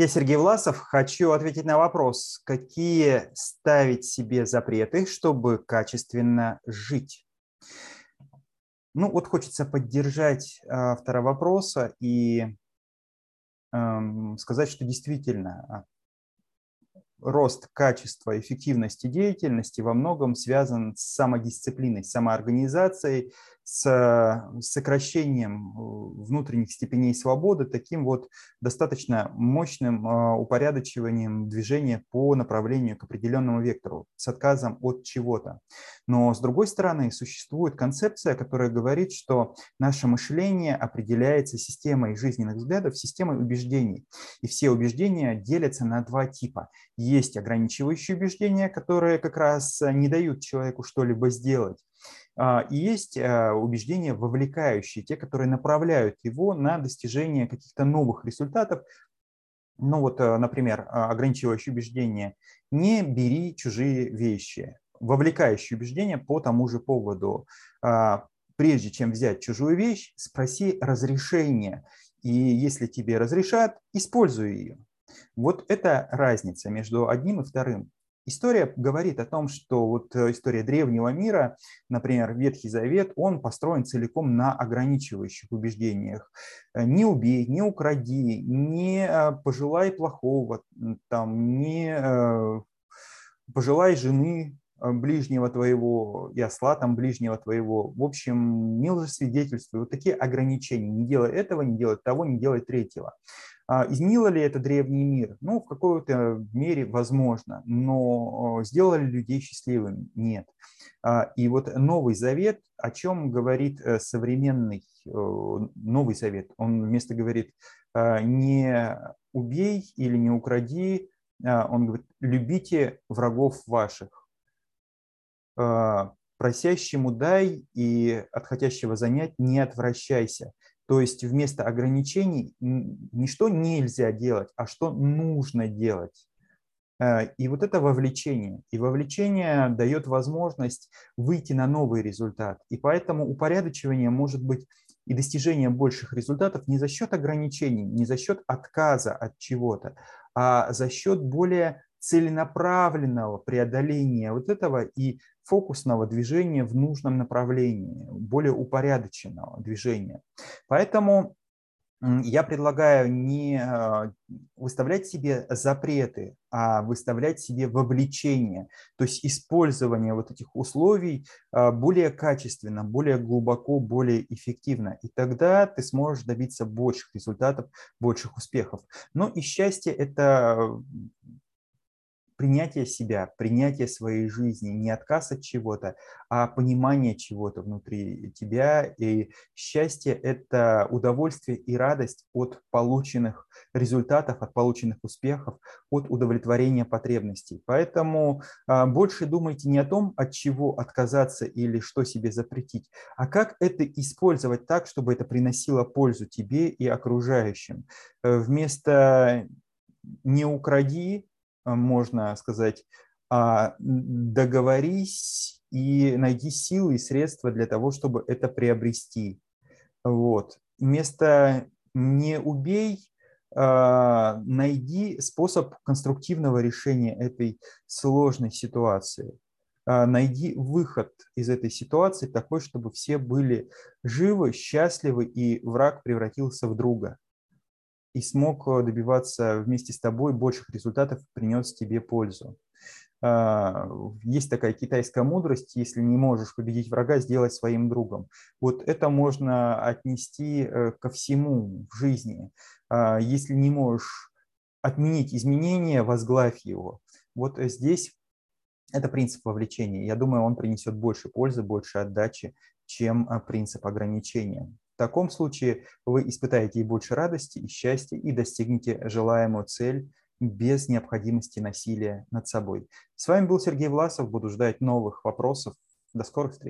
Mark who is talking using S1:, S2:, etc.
S1: Я Сергей Власов. Хочу ответить на вопрос, какие ставить себе запреты, чтобы качественно жить. Ну вот хочется поддержать автора вопроса и эм, сказать, что действительно а, рост качества, эффективности деятельности во многом связан с самодисциплиной, самоорганизацией, с э, сокращением э, внутренних степеней свободы, таким вот достаточно мощным э, упорядочиванием движения по направлению к определенному вектору, с отказом от чего-то. Но с другой стороны, существует концепция, которая говорит, что наше мышление определяется системой жизненных взглядов, системой убеждений. И все убеждения делятся на два типа. Есть ограничивающие убеждения, которые как раз не дают человеку что-либо сделать. А, и есть а, убеждения вовлекающие, те, которые направляют его на достижение каких-то новых результатов. Ну вот, а, например, ограничивающее убеждение «не бери чужие вещи», вовлекающее убеждение по тому же поводу прежде чем взять чужую вещь, спроси разрешение. И если тебе разрешат, используй ее. Вот это разница между одним и вторым. История говорит о том, что вот э, история древнего мира, например, Ветхий Завет, он построен целиком на ограничивающих убеждениях. Э, не убей, не укради, не э, пожелай плохого, там, не пожелай жены ближнего твоего и осла там ближнего твоего. В общем, не лжесвидетельствуй. Вот такие ограничения. Не делай этого, не делай того, не делай третьего. А изменило ли это древний мир? Ну, в какой-то мере возможно, но сделало ли людей счастливыми? Нет. А, и вот Новый Завет, о чем говорит э, современный э, Новый Завет? Он вместо говорит «А, не убей или не укради, он говорит любите врагов ваших. Просящему дай и от хотящего занять не отвращайся. То есть вместо ограничений не что нельзя делать, а что нужно делать. Э, и вот это вовлечение. И вовлечение дает возможность выйти на новый результат. И поэтому упорядочивание может быть и достижение больших результатов не за счет ограничений, не за счет отказа от чего-то, а за счет более целенаправленного преодоления вот этого и фокусного движения в нужном направлении, более упорядоченного движения. Поэтому я предлагаю не а, выставлять себе запреты, а выставлять себе вовлечение, то есть использование вот этих условий а, более качественно, более глубоко, более эффективно. И тогда ты сможешь добиться больших результатов, больших успехов. Но и счастье – это принятие себя, принятие своей жизни, не отказ от чего-то, а понимание чего-то внутри тебя. И счастье – это удовольствие и радость от полученных результатов, от полученных успехов, от удовлетворения потребностей. Поэтому а, больше думайте не о том, от чего отказаться или что себе запретить, а как это использовать так, чтобы это приносило пользу тебе и окружающим. Э, вместо «не укради», можно сказать, а, договорись и найди силы и средства для того, чтобы это приобрести. Вот. Вместо «не убей» а, найди способ конструктивного решения этой сложной ситуации. А, найди выход из этой ситуации такой, чтобы все были живы, счастливы и враг превратился в друга и смог э, добиваться вместе с тобой больших результатов, принес тебе пользу. А, есть такая китайская мудрость, если не можешь победить врага, сделать своим другом. Вот это можно отнести э, ко всему в жизни. А, если не можешь отменить изменения, возглавь его. Вот здесь это принцип вовлечения. Я думаю, он принесет больше пользы, больше отдачи, чем э, принцип ограничения. В таком случае вы испытаете и больше радости, и счастья, и достигнете желаемую цель без необходимости насилия над собой. С вами был Сергей Власов. Буду ждать новых вопросов. До скорых встреч.